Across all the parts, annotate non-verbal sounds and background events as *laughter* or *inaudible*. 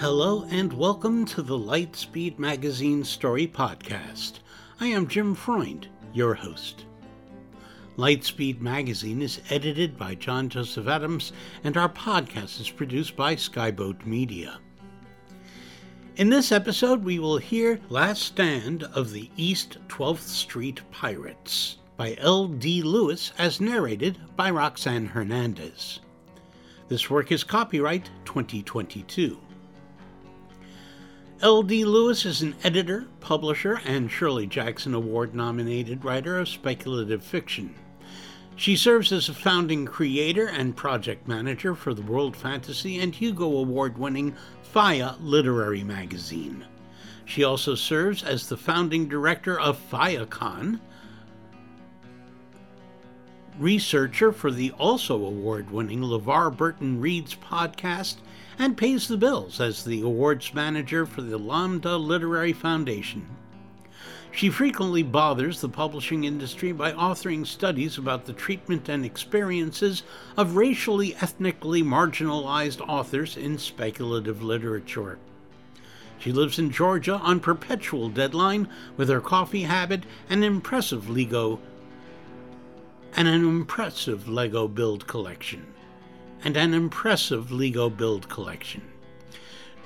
Hello and welcome to the Lightspeed Magazine Story Podcast. I am Jim Freund, your host. Lightspeed Magazine is edited by John Joseph Adams, and our podcast is produced by Skyboat Media. In this episode, we will hear Last Stand of the East 12th Street Pirates by L.D. Lewis as narrated by Roxanne Hernandez. This work is copyright 2022. L.D. Lewis is an editor, publisher, and Shirley Jackson Award nominated writer of speculative fiction. She serves as a founding creator and project manager for the World Fantasy and Hugo Award winning FIYAH Literary Magazine. She also serves as the founding director of FIYAHCON, researcher for the also award winning LeVar Burton Reads podcast, and pays the bills as the awards manager for the Lambda Literary Foundation. She frequently bothers the publishing industry by authoring studies about the treatment and experiences of racially ethnically marginalized authors in speculative literature. She lives in Georgia on perpetual deadline with her coffee habit and impressive Lego and an impressive Lego build collection. And an impressive Lego build collection.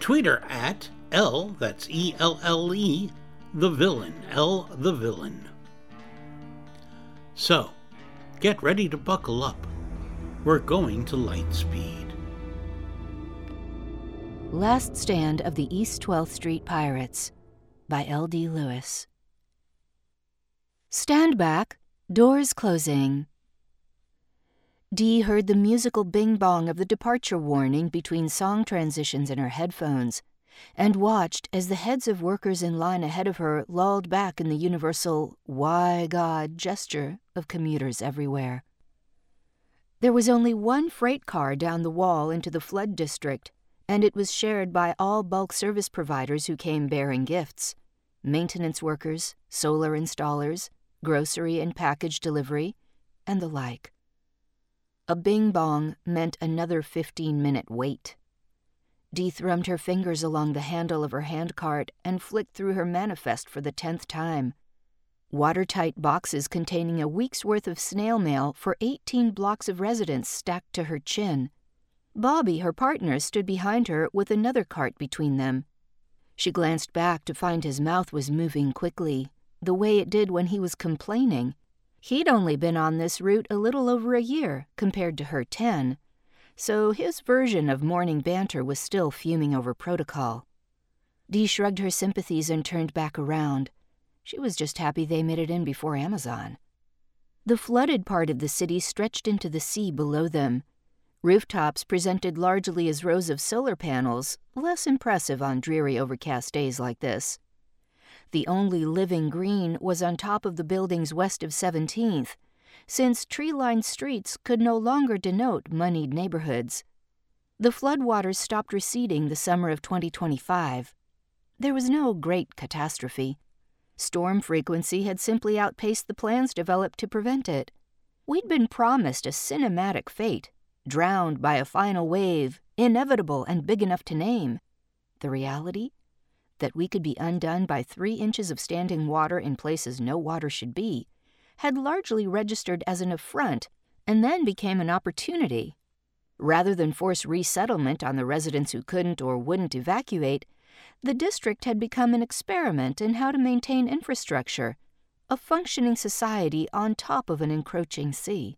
Tweet at Elle, that's E Elle L E, the villain, L the villain. So, get ready to buckle up. We're going to light speed. Last Stand of the East 12th Street Pirates by L.D. Lewis. Stand back, doors closing. Dee heard the musical bing bong of the departure warning between song transitions in her headphones and watched as the heads of workers in line ahead of her lolled back in the universal, why God gesture of commuters everywhere. There was only one freight car down the wall into the flood district, and it was shared by all bulk service providers who came bearing gifts maintenance workers, solar installers, grocery and package delivery, and the like. A bing bong meant another 15 minute wait. Dee thrummed her fingers along the handle of her handcart and flicked through her manifest for the tenth time. Watertight boxes containing a week's worth of snail mail for 18 blocks of residence stacked to her chin. Bobby, her partner, stood behind her with another cart between them. She glanced back to find his mouth was moving quickly, the way it did when he was complaining. He'd only been on this route a little over a year compared to her ten, so his version of morning banter was still fuming over protocol. Dee shrugged her sympathies and turned back around. She was just happy they made it in before Amazon. The flooded part of the city stretched into the sea below them. Rooftops presented largely as rows of solar panels, less impressive on dreary overcast days like this. The only living green was on top of the buildings west of 17th, since tree lined streets could no longer denote moneyed neighborhoods. The floodwaters stopped receding the summer of 2025. There was no great catastrophe. Storm frequency had simply outpaced the plans developed to prevent it. We'd been promised a cinematic fate, drowned by a final wave, inevitable and big enough to name. The reality? That we could be undone by three inches of standing water in places no water should be, had largely registered as an affront and then became an opportunity. Rather than force resettlement on the residents who couldn't or wouldn't evacuate, the district had become an experiment in how to maintain infrastructure, a functioning society on top of an encroaching sea.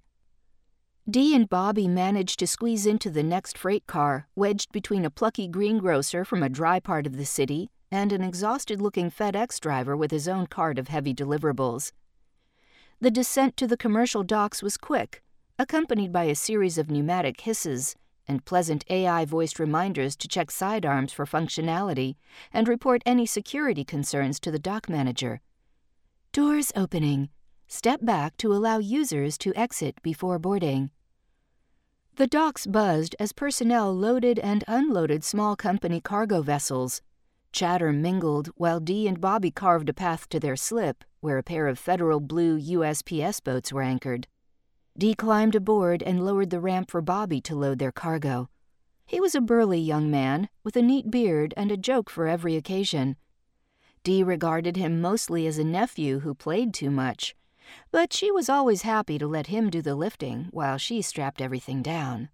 Dee and Bobby managed to squeeze into the next freight car, wedged between a plucky greengrocer from a dry part of the city and an exhausted looking FedEx driver with his own cart of heavy deliverables. The descent to the commercial docks was quick, accompanied by a series of pneumatic hisses and pleasant AI voiced reminders to check sidearms for functionality and report any security concerns to the dock manager. Doors opening. Step back to allow users to exit before boarding. The docks buzzed as personnel loaded and unloaded small company cargo vessels. Chatter mingled while Dee and Bobby carved a path to their slip, where a pair of federal blue USPS boats were anchored. Dee climbed aboard and lowered the ramp for Bobby to load their cargo. He was a burly young man, with a neat beard and a joke for every occasion. Dee regarded him mostly as a nephew who played too much but she was always happy to let him do the lifting while she strapped everything down.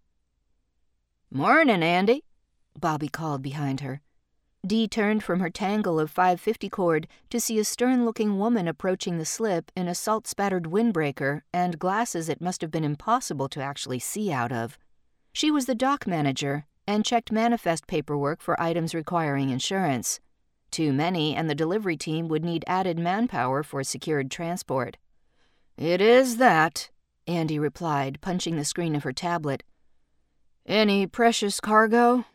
Morning, Andy, Bobby called behind her. Dee turned from her tangle of 550 cord to see a stern looking woman approaching the slip in a salt spattered windbreaker and glasses it must have been impossible to actually see out of. She was the dock manager and checked manifest paperwork for items requiring insurance. Too many, and the delivery team would need added manpower for secured transport. It is that, Andy replied, punching the screen of her tablet. Any precious cargo?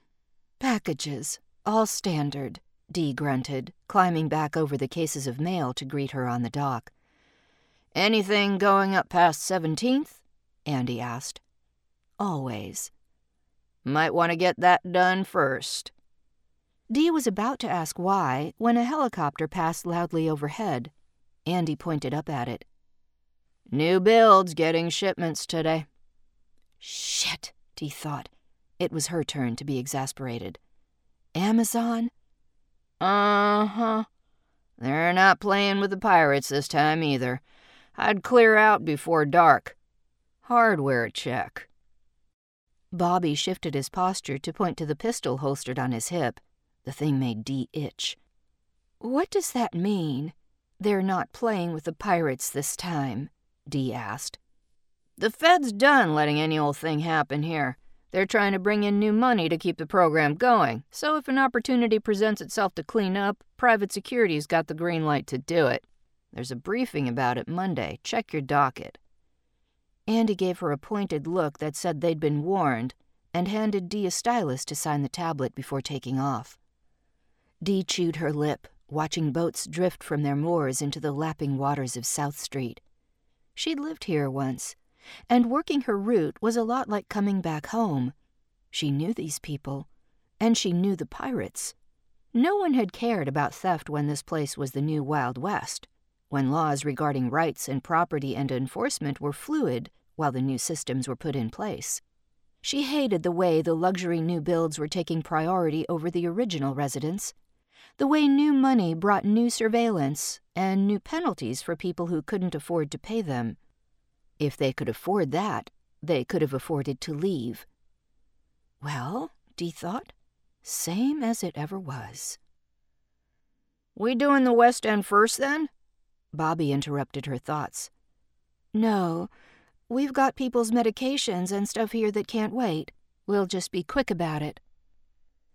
Packages, all standard, Dee grunted, climbing back over the cases of mail to greet her on the dock. Anything going up past 17th? Andy asked. Always. Might want to get that done first. Dee was about to ask why when a helicopter passed loudly overhead. Andy pointed up at it. New builds getting shipments today. Shit, Dee thought. It was her turn to be exasperated. Amazon? Uh huh. They're not playing with the pirates this time either. I'd clear out before dark. Hardware check. Bobby shifted his posture to point to the pistol holstered on his hip. The thing made Dee itch. What does that mean? They're not playing with the pirates this time. Dee asked. The Fed's done letting any old thing happen here. They're trying to bring in new money to keep the program going, so if an opportunity presents itself to clean up, private security's got the green light to do it. There's a briefing about it Monday. Check your docket. Andy gave her a pointed look that said they'd been warned and handed Dee a stylus to sign the tablet before taking off. Dee chewed her lip, watching boats drift from their moors into the lapping waters of South Street. She'd lived here once, and working her route was a lot like coming back home. She knew these people, and she knew the pirates. No one had cared about theft when this place was the new Wild West, when laws regarding rights and property and enforcement were fluid while the new systems were put in place. She hated the way the luxury new builds were taking priority over the original residents, the way new money brought new surveillance and new penalties for people who couldn't afford to pay them. If they could afford that, they could have afforded to leave. Well, Dee thought, same as it ever was. We doing the West End first, then? Bobby interrupted her thoughts. No, we've got people's medications and stuff here that can't wait. We'll just be quick about it.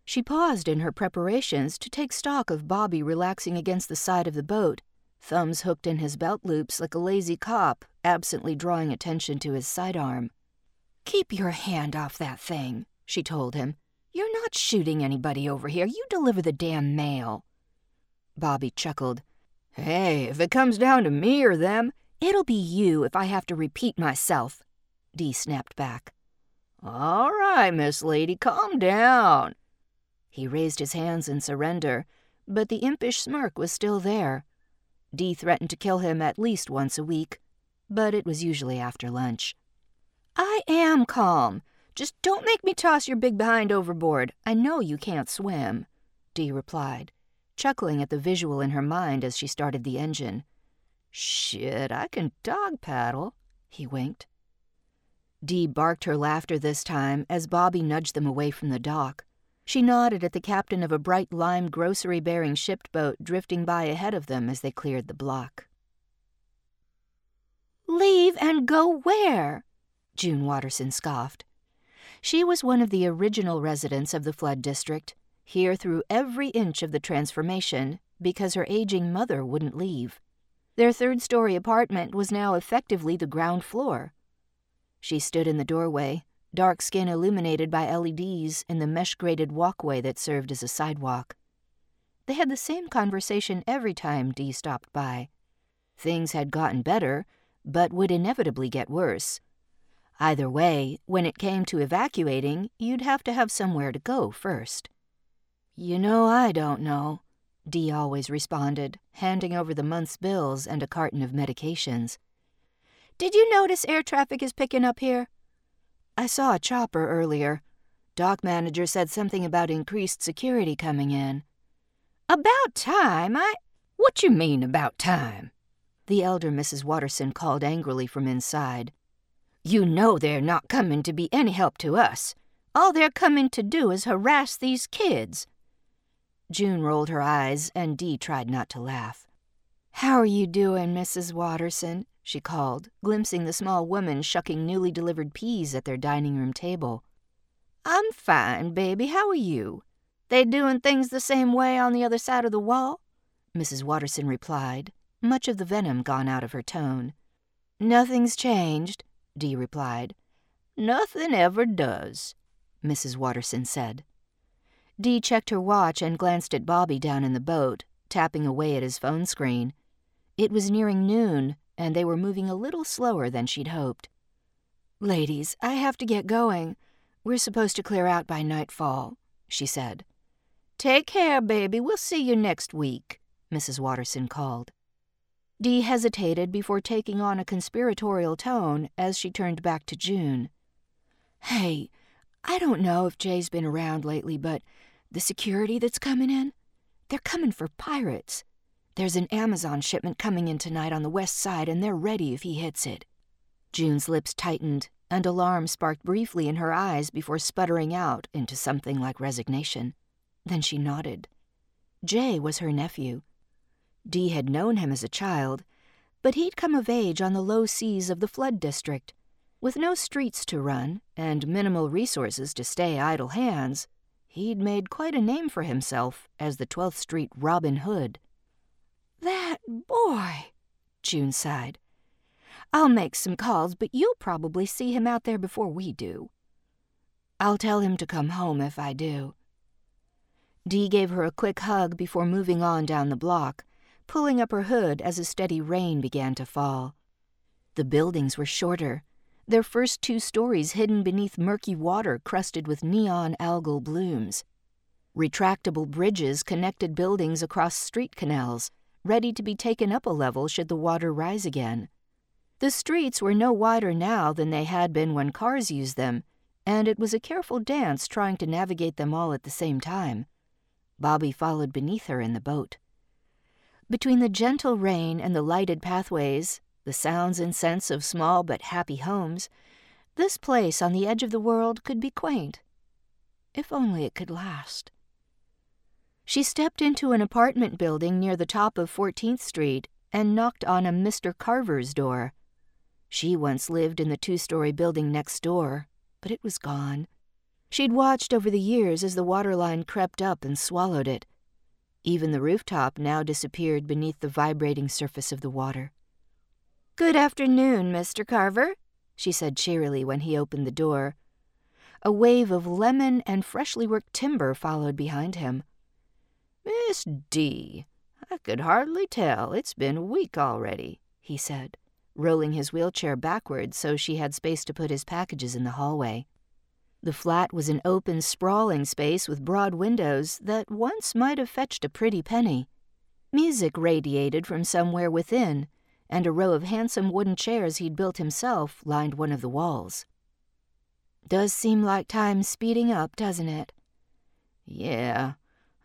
She paused in her preparations to take stock of Bobby relaxing against the side of the boat thumbs hooked in his belt loops like a lazy cop, absently drawing attention to his sidearm. Keep your hand off that thing, she told him. You're not shooting anybody over here. You deliver the damn mail. Bobby chuckled. Hey, if it comes down to me or them, it'll be you if I have to repeat myself, Dee snapped back. All right, Miss Lady, calm down. He raised his hands in surrender, but the impish smirk was still there. Dee threatened to kill him at least once a week, but it was usually after lunch. I am calm. Just don't make me toss your big behind overboard. I know you can't swim, Dee replied, chuckling at the visual in her mind as she started the engine. Shit, I can dog paddle, he winked. Dee barked her laughter this time as Bobby nudged them away from the dock. She nodded at the captain of a bright lime grocery bearing shipped boat drifting by ahead of them as they cleared the block. Leave and go where? June Watterson scoffed. She was one of the original residents of the flood district, here through every inch of the transformation because her aging mother wouldn't leave. Their third story apartment was now effectively the ground floor. She stood in the doorway, dark skin illuminated by LEDs in the mesh grated walkway that served as a sidewalk. They had the same conversation every time Dee stopped by. Things had gotten better, but would inevitably get worse. Either way, when it came to evacuating, you'd have to have somewhere to go first. You know, I don't know, Dee always responded, handing over the month's bills and a carton of medications. Did you notice air traffic is picking up here? I saw a chopper earlier. Dock manager said something about increased security coming in. About time, I. What you mean about time? The elder Mrs. Watterson called angrily from inside. You know they're not coming to be any help to us. All they're coming to do is harass these kids. June rolled her eyes, and Dee tried not to laugh. How are you doing, Mrs. Watterson? she called, glimpsing the small woman shucking newly delivered peas at their dining room table. I'm fine, baby. How are you? They doing things the same way on the other side of the wall? Mrs. Watterson replied, much of the venom gone out of her tone. Nothing's changed. Dee replied. Nothing ever does, Mrs. Watterson said. Dee checked her watch and glanced at Bobby down in the boat, tapping away at his phone screen. It was nearing noon, and they were moving a little slower than she'd hoped. Ladies, I have to get going. We're supposed to clear out by nightfall, she said. Take care, baby. We'll see you next week, Mrs. Watterson called. Dee hesitated before taking on a conspiratorial tone as she turned back to June. Hey, I don't know if Jay's been around lately, but the security that's coming in, they're coming for pirates. There's an Amazon shipment coming in tonight on the west side, and they're ready if he hits it. June's lips tightened, and alarm sparked briefly in her eyes before sputtering out into something like resignation. Then she nodded. Jay was her nephew. Dee had known him as a child, but he'd come of age on the low seas of the flood district. With no streets to run and minimal resources to stay idle hands, he'd made quite a name for himself as the 12th Street Robin Hood. That boy, June sighed. I'll make some calls, but you'll probably see him out there before we do. I'll tell him to come home if I do. Dee gave her a quick hug before moving on down the block, pulling up her hood as a steady rain began to fall. The buildings were shorter, their first two stories hidden beneath murky water crusted with neon algal blooms. Retractable bridges connected buildings across street canals, ready to be taken up a level should the water rise again. The streets were no wider now than they had been when cars used them, and it was a careful dance trying to navigate them all at the same time. Bobby followed beneath her in the boat. Between the gentle rain and the lighted pathways, the sounds and scents of small but happy homes, this place on the edge of the world could be quaint. If only it could last. She stepped into an apartment building near the top of 14th Street and knocked on a Mr. Carver's door. She once lived in the two story building next door, but it was gone. She'd watched over the years as the water line crept up and swallowed it. Even the rooftop now disappeared beneath the vibrating surface of the water. Good afternoon, Mr. Carver, she said cheerily when he opened the door. A wave of lemon and freshly worked timber followed behind him. Miss D, I could hardly tell. It's been a week already, he said, rolling his wheelchair backward so she had space to put his packages in the hallway. The flat was an open, sprawling space with broad windows that once might have fetched a pretty penny. Music radiated from somewhere within, and a row of handsome wooden chairs he'd built himself lined one of the walls. Does seem like time's speeding up, doesn't it? Yeah.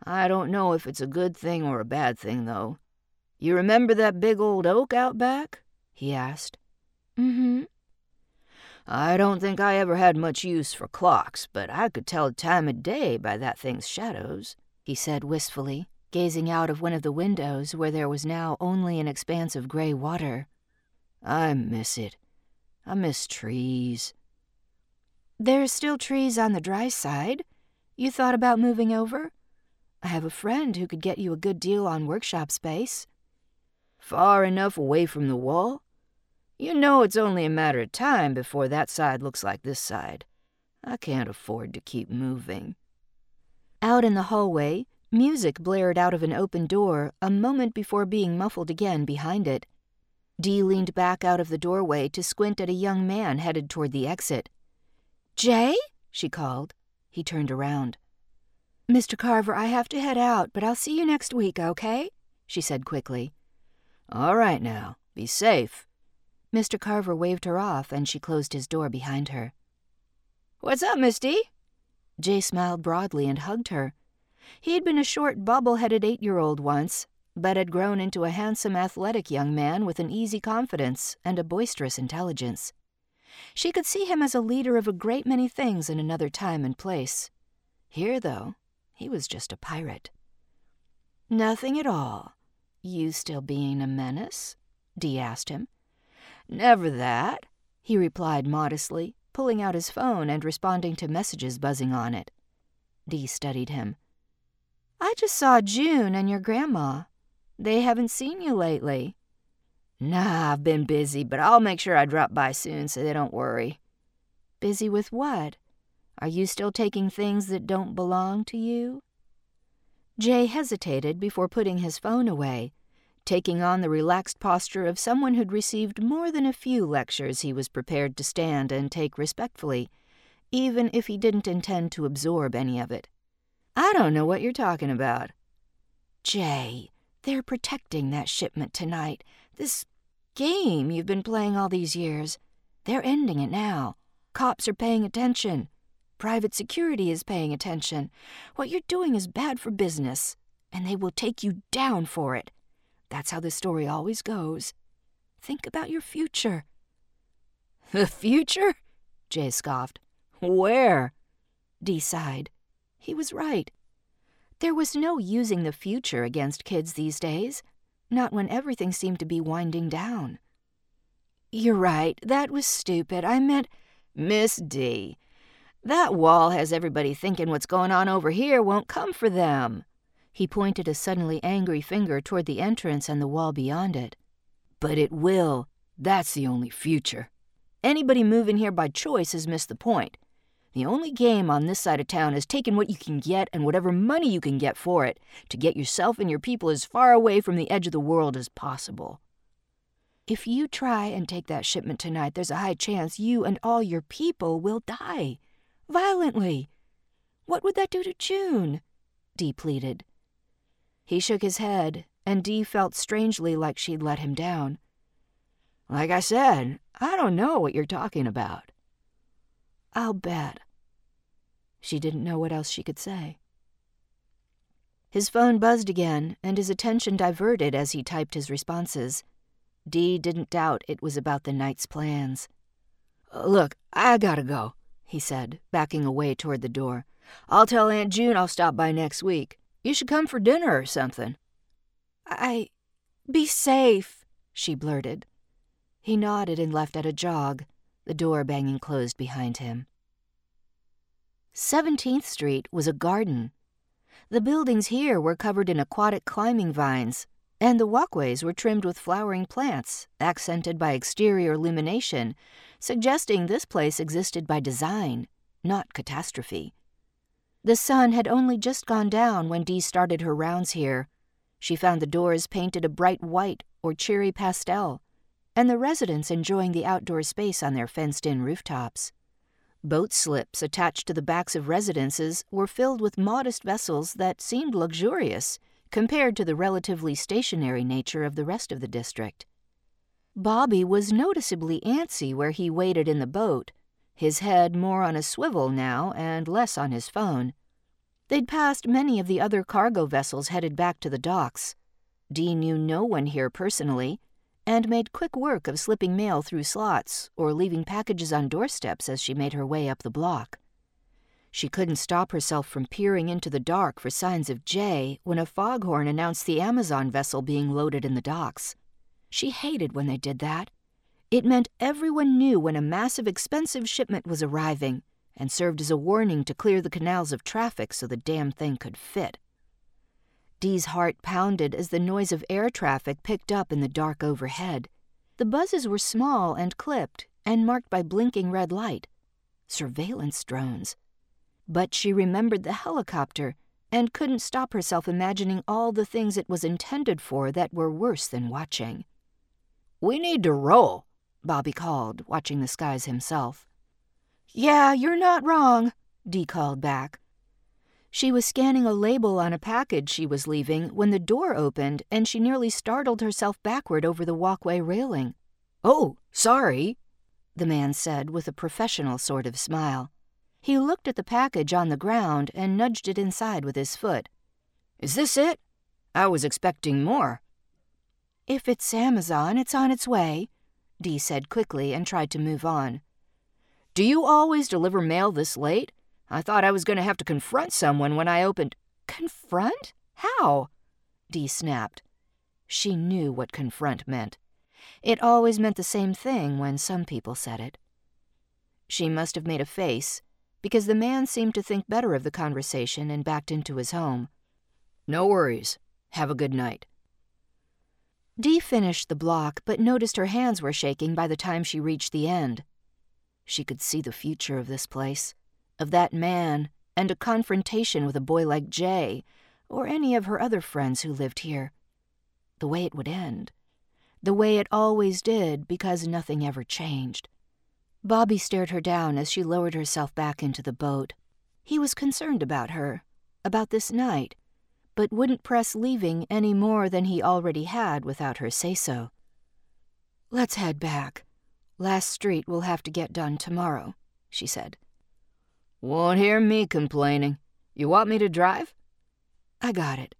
I don't know if it's a good thing or a bad thing, though. You remember that big old oak out back? he asked. Mm hmm. I don't think I ever had much use for clocks, but I could tell time of day by that thing's shadows, he said wistfully, gazing out of one of the windows where there was now only an expanse of gray water. I miss it. I miss trees. There's still trees on the dry side. You thought about moving over? I have a friend who could get you a good deal on workshop space. Far enough away from the wall? You know it's only a matter of time before that side looks like this side. I can't afford to keep moving. Out in the hallway, music blared out of an open door a moment before being muffled again behind it. Dee leaned back out of the doorway to squint at a young man headed toward the exit. Jay? she called. He turned around. Mr. Carver, I have to head out, but I'll see you next week, okay? she said quickly. All right now. Be safe. Mr. Carver waved her off, and she closed his door behind her. What's up, Miss D? Jay smiled broadly and hugged her. He had been a short, bubble headed eight year old once, but had grown into a handsome, athletic young man with an easy confidence and a boisterous intelligence. She could see him as a leader of a great many things in another time and place. Here, though, he was just a pirate. Nothing at all. You still being a menace? Dee asked him. Never that, he replied modestly, pulling out his phone and responding to messages buzzing on it. Dee studied him. I just saw June and your grandma. They haven't seen you lately. Nah, I've been busy, but I'll make sure I drop by soon so they don't worry. Busy with what? Are you still taking things that don't belong to you? Jay hesitated before putting his phone away, taking on the relaxed posture of someone who'd received more than a few lectures he was prepared to stand and take respectfully, even if he didn't intend to absorb any of it. I don't know what you're talking about. Jay, they're protecting that shipment tonight. This game you've been playing all these years. They're ending it now. Cops are paying attention. Private security is paying attention. What you're doing is bad for business, and they will take you down for it. That's how the story always goes. Think about your future. *laughs* The future? Jay scoffed. Where? Dee sighed. He was right. There was no using the future against kids these days, not when everything seemed to be winding down. You're right, that was stupid. I meant. Miss D, that wall has everybody thinking what's going on over here won't come for them. He pointed a suddenly angry finger toward the entrance and the wall beyond it. But it will. That's the only future. Anybody moving here by choice has missed the point. The only game on this side of town is taking what you can get and whatever money you can get for it to get yourself and your people as far away from the edge of the world as possible. If you try and take that shipment tonight, there's a high chance you and all your people will die. Violently. What would that do to June? Dee pleaded. He shook his head, and Dee felt strangely like she'd let him down. Like I said, I don't know what you're talking about. I'll bet. She didn't know what else she could say. His phone buzzed again, and his attention diverted as he typed his responses. Dee didn't doubt it was about the night's plans. Look, I gotta go, he said, backing away toward the door. I'll tell Aunt June I'll stop by next week. You should come for dinner or something. I. Be safe, she blurted. He nodded and left at a jog, the door banging closed behind him. 17th Street was a garden. The buildings here were covered in aquatic climbing vines, and the walkways were trimmed with flowering plants, accented by exterior illumination, suggesting this place existed by design, not catastrophe. The sun had only just gone down when Dee started her rounds here. She found the doors painted a bright white or cherry pastel, and the residents enjoying the outdoor space on their fenced in rooftops. Boat slips attached to the backs of residences were filled with modest vessels that seemed luxurious compared to the relatively stationary nature of the rest of the district. Bobby was noticeably antsy where he waited in the boat, his head more on a swivel now and less on his phone. They'd passed many of the other cargo vessels headed back to the docks. Dee knew no one here personally, and made quick work of slipping mail through slots or leaving packages on doorsteps as she made her way up the block. She couldn't stop herself from peering into the dark for signs of Jay when a foghorn announced the Amazon vessel being loaded in the docks. She hated when they did that. It meant everyone knew when a massive, expensive shipment was arriving and served as a warning to clear the canals of traffic so the damn thing could fit. Dee's heart pounded as the noise of air traffic picked up in the dark overhead. The buzzes were small and clipped and marked by blinking red light. surveillance drones. But she remembered the helicopter and couldn't stop herself imagining all the things it was intended for that were worse than watching. We need to roll, Bobby called, watching the skies himself. Yeah, you're not wrong, Dee called back. She was scanning a label on a package she was leaving when the door opened and she nearly startled herself backward over the walkway railing. Oh, sorry, the man said with a professional sort of smile. He looked at the package on the ground and nudged it inside with his foot. Is this it? I was expecting more. If it's Amazon, it's on its way, Dee said quickly and tried to move on. Do you always deliver mail this late? I thought I was going to have to confront someone when I opened. Confront? How? Dee snapped. She knew what confront meant. It always meant the same thing when some people said it. She must have made a face, because the man seemed to think better of the conversation and backed into his home. No worries. Have a good night. Dee finished the block, but noticed her hands were shaking by the time she reached the end. She could see the future of this place, of that man, and a confrontation with a boy like Jay, or any of her other friends who lived here. The way it would end. The way it always did, because nothing ever changed. Bobby stared her down as she lowered herself back into the boat. He was concerned about her, about this night, but wouldn't press leaving any more than he already had without her say so. Let's head back. Last street will have to get done tomorrow, she said. Won't hear me complaining. You want me to drive? I got it,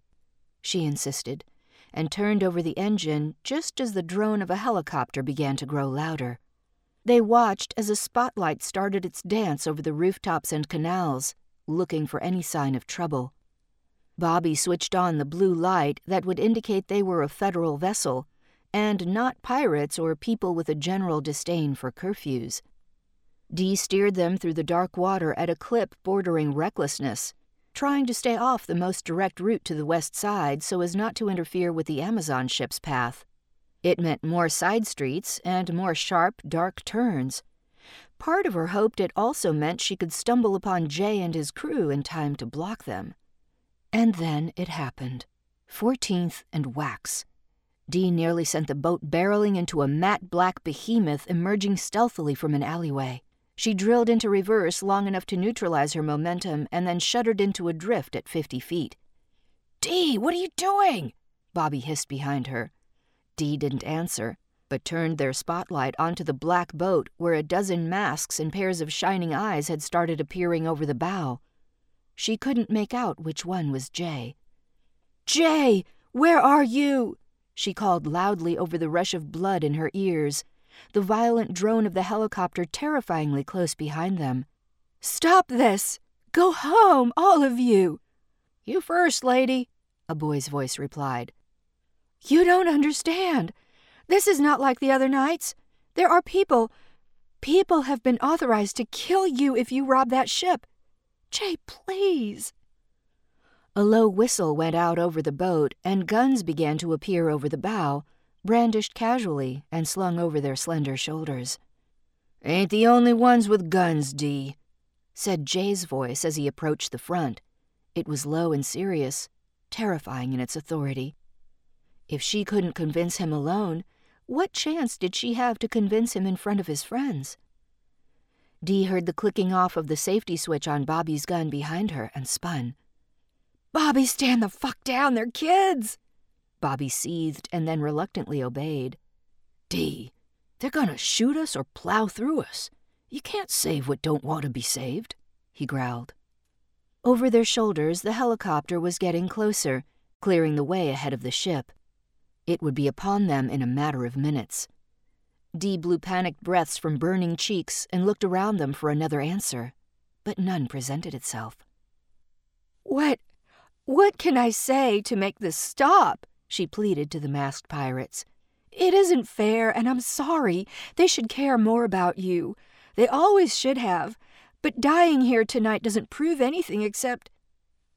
she insisted, and turned over the engine just as the drone of a helicopter began to grow louder. They watched as a spotlight started its dance over the rooftops and canals, looking for any sign of trouble. Bobby switched on the blue light that would indicate they were a federal vessel, and not pirates or people with a general disdain for curfews. Dee steered them through the dark water at a clip bordering recklessness, trying to stay off the most direct route to the west side so as not to interfere with the Amazon ship's path. It meant more side streets and more sharp, dark turns. Part of her hoped it also meant she could stumble upon Jay and his crew in time to block them. And then it happened. Fourteenth and Wax. Dee nearly sent the boat barreling into a matte black behemoth emerging stealthily from an alleyway. She drilled into reverse long enough to neutralize her momentum and then shuddered into a drift at 50 feet. Dee, what are you doing? Bobby hissed behind her. Dee didn't answer, but turned their spotlight onto the black boat where a dozen masks and pairs of shining eyes had started appearing over the bow. She couldn't make out which one was Jay. Jay, where are you? She called loudly over the rush of blood in her ears, the violent drone of the helicopter terrifyingly close behind them. Stop this! Go home, all of you! You first, lady, a boy's voice replied. You don't understand. This is not like the other nights. There are people. People have been authorized to kill you if you rob that ship. Jay, please. A low whistle went out over the boat, and guns began to appear over the bow, brandished casually and slung over their slender shoulders. Ain't the only ones with guns, Dee, said Jay's voice as he approached the front. It was low and serious, terrifying in its authority. If she couldn't convince him alone, what chance did she have to convince him in front of his friends? Dee heard the clicking off of the safety switch on Bobby's gun behind her and spun. Bobby, stand the fuck down, they're kids! Bobby seethed and then reluctantly obeyed. Dee, they're gonna shoot us or plow through us. You can't save what don't want to be saved, he growled. Over their shoulders, the helicopter was getting closer, clearing the way ahead of the ship. It would be upon them in a matter of minutes. Dee blew panicked breaths from burning cheeks and looked around them for another answer, but none presented itself. What, what can I say to make this stop? she pleaded to the masked pirates. It isn't fair, and I'm sorry. They should care more about you. They always should have. But dying here tonight doesn't prove anything except.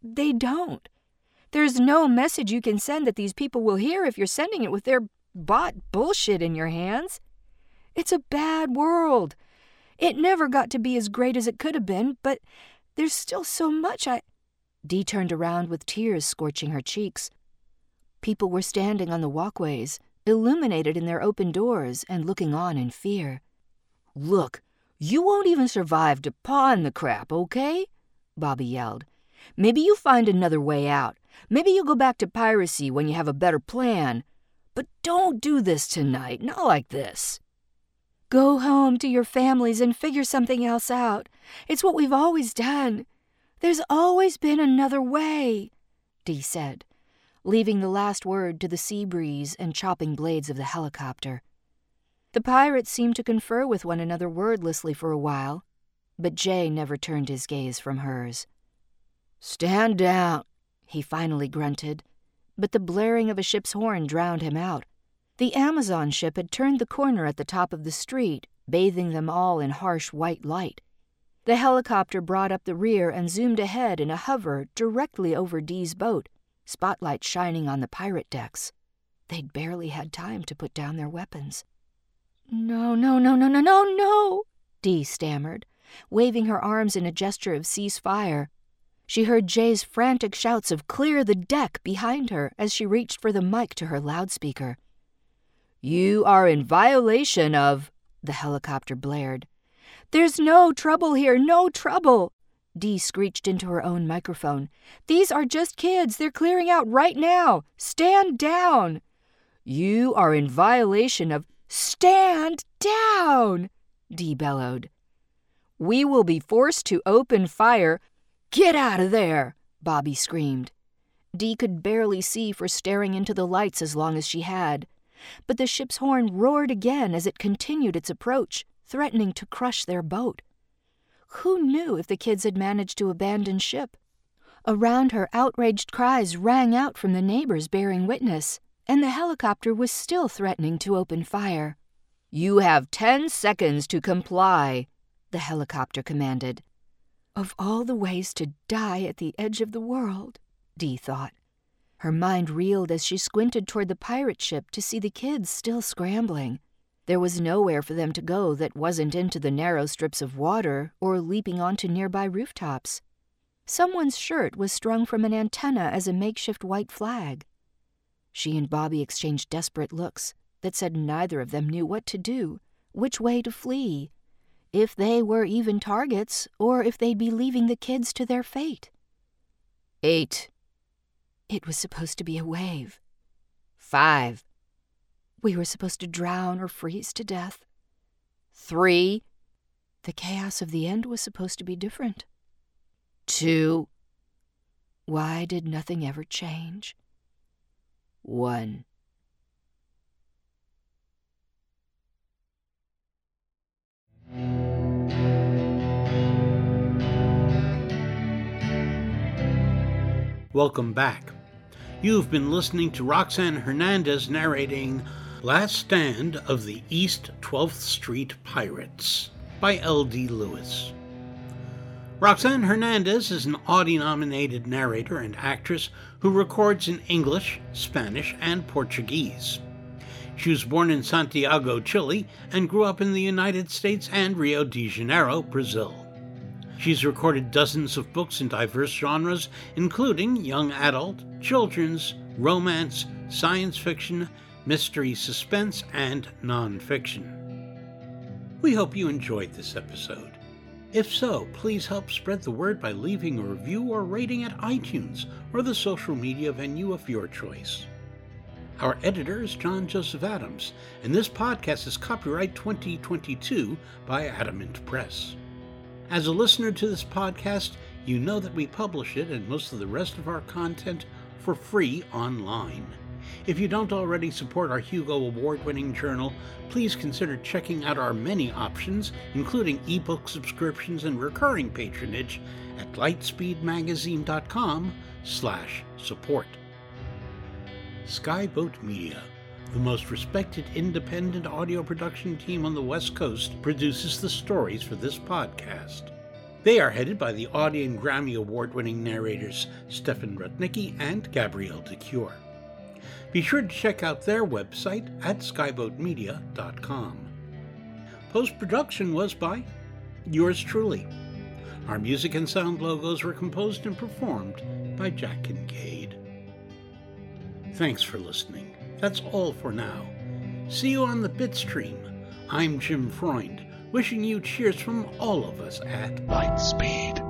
They don't. There's no message you can send that these people will hear if you're sending it with their bought bullshit in your hands. It's a bad world. It never got to be as great as it could have been, but there's still so much I. Dee turned around with tears scorching her cheeks. People were standing on the walkways, illuminated in their open doors, and looking on in fear. Look, you won't even survive to pawn the crap, okay? Bobby yelled. Maybe you find another way out. Maybe you'll go back to piracy when you have a better plan. But don't do this tonight, not like this. Go home to your families and figure something else out. It's what we've always done. There's always been another way, Dee said, leaving the last word to the sea breeze and chopping blades of the helicopter. The pirates seemed to confer with one another wordlessly for a while, but Jay never turned his gaze from hers. Stand down, he finally grunted, but the blaring of a ship's horn drowned him out. The Amazon ship had turned the corner at the top of the street, bathing them all in harsh white light. The helicopter brought up the rear and zoomed ahead in a hover directly over Dee's boat, spotlight shining on the pirate decks. They'd barely had time to put down their weapons. No, no, no, no, no, no, no, Dee stammered, waving her arms in a gesture of ceasefire. She heard Jay's frantic shouts of clear the deck behind her as she reached for the mic to her loudspeaker. You are in violation of, the helicopter blared. There's no trouble here, no trouble, Dee screeched into her own microphone. These are just kids. They're clearing out right now. Stand down. You are in violation of. Stand down, Dee bellowed. We will be forced to open fire Get out of there! Bobby screamed. Dee could barely see for staring into the lights as long as she had. But the ship's horn roared again as it continued its approach, threatening to crush their boat. Who knew if the kids had managed to abandon ship? Around her, outraged cries rang out from the neighbors bearing witness, and the helicopter was still threatening to open fire. You have ten seconds to comply, the helicopter commanded. Of all the ways to die at the edge of the world, Dee thought. Her mind reeled as she squinted toward the pirate ship to see the kids still scrambling. There was nowhere for them to go that wasn't into the narrow strips of water or leaping onto nearby rooftops. Someone's shirt was strung from an antenna as a makeshift white flag. She and Bobby exchanged desperate looks that said neither of them knew what to do, which way to flee, if they were even targets or if they'd be leaving the kids to their fate. Eight. It was supposed to be a wave. Five. We were supposed to drown or freeze to death. Three. The chaos of the end was supposed to be different. Two. Why did nothing ever change? One. Welcome back. You've been listening to Roxanne Hernandez narrating Last Stand of the East 12th Street Pirates by L.D. Lewis. Roxanne Hernandez is an Audie nominated narrator and actress who records in English, Spanish, and Portuguese. She was born in Santiago, Chile, and grew up in the United States and Rio de Janeiro, Brazil. She's recorded dozens of books in diverse genres, including young adult, children's, romance, science fiction, mystery suspense, and nonfiction. We hope you enjoyed this episode. If so, please help spread the word by leaving a review or rating at iTunes or the social media venue of your choice. Our editor is John Joseph Adams, and this podcast is copyright 2022 by Adamant Press. As a listener to this podcast, you know that we publish it and most of the rest of our content for free online. If you don't already support our Hugo Award winning journal, please consider checking out our many options, including ebook subscriptions and recurring patronage at lightspeedmagazine.com slash support. Skyboat Media the most respected independent audio production team on the West Coast produces the stories for this podcast. They are headed by the Audie and Grammy Award winning narrators Stefan Rudnicki and Gabrielle de Cuir. Be sure to check out their website at skyboatmedia.com. Post production was by yours truly. Our music and sound logos were composed and performed by Jack Kincaid. Thanks for listening. That's all for now. See you on the Bitstream. I'm Jim Freund, wishing you cheers from all of us at Lightspeed.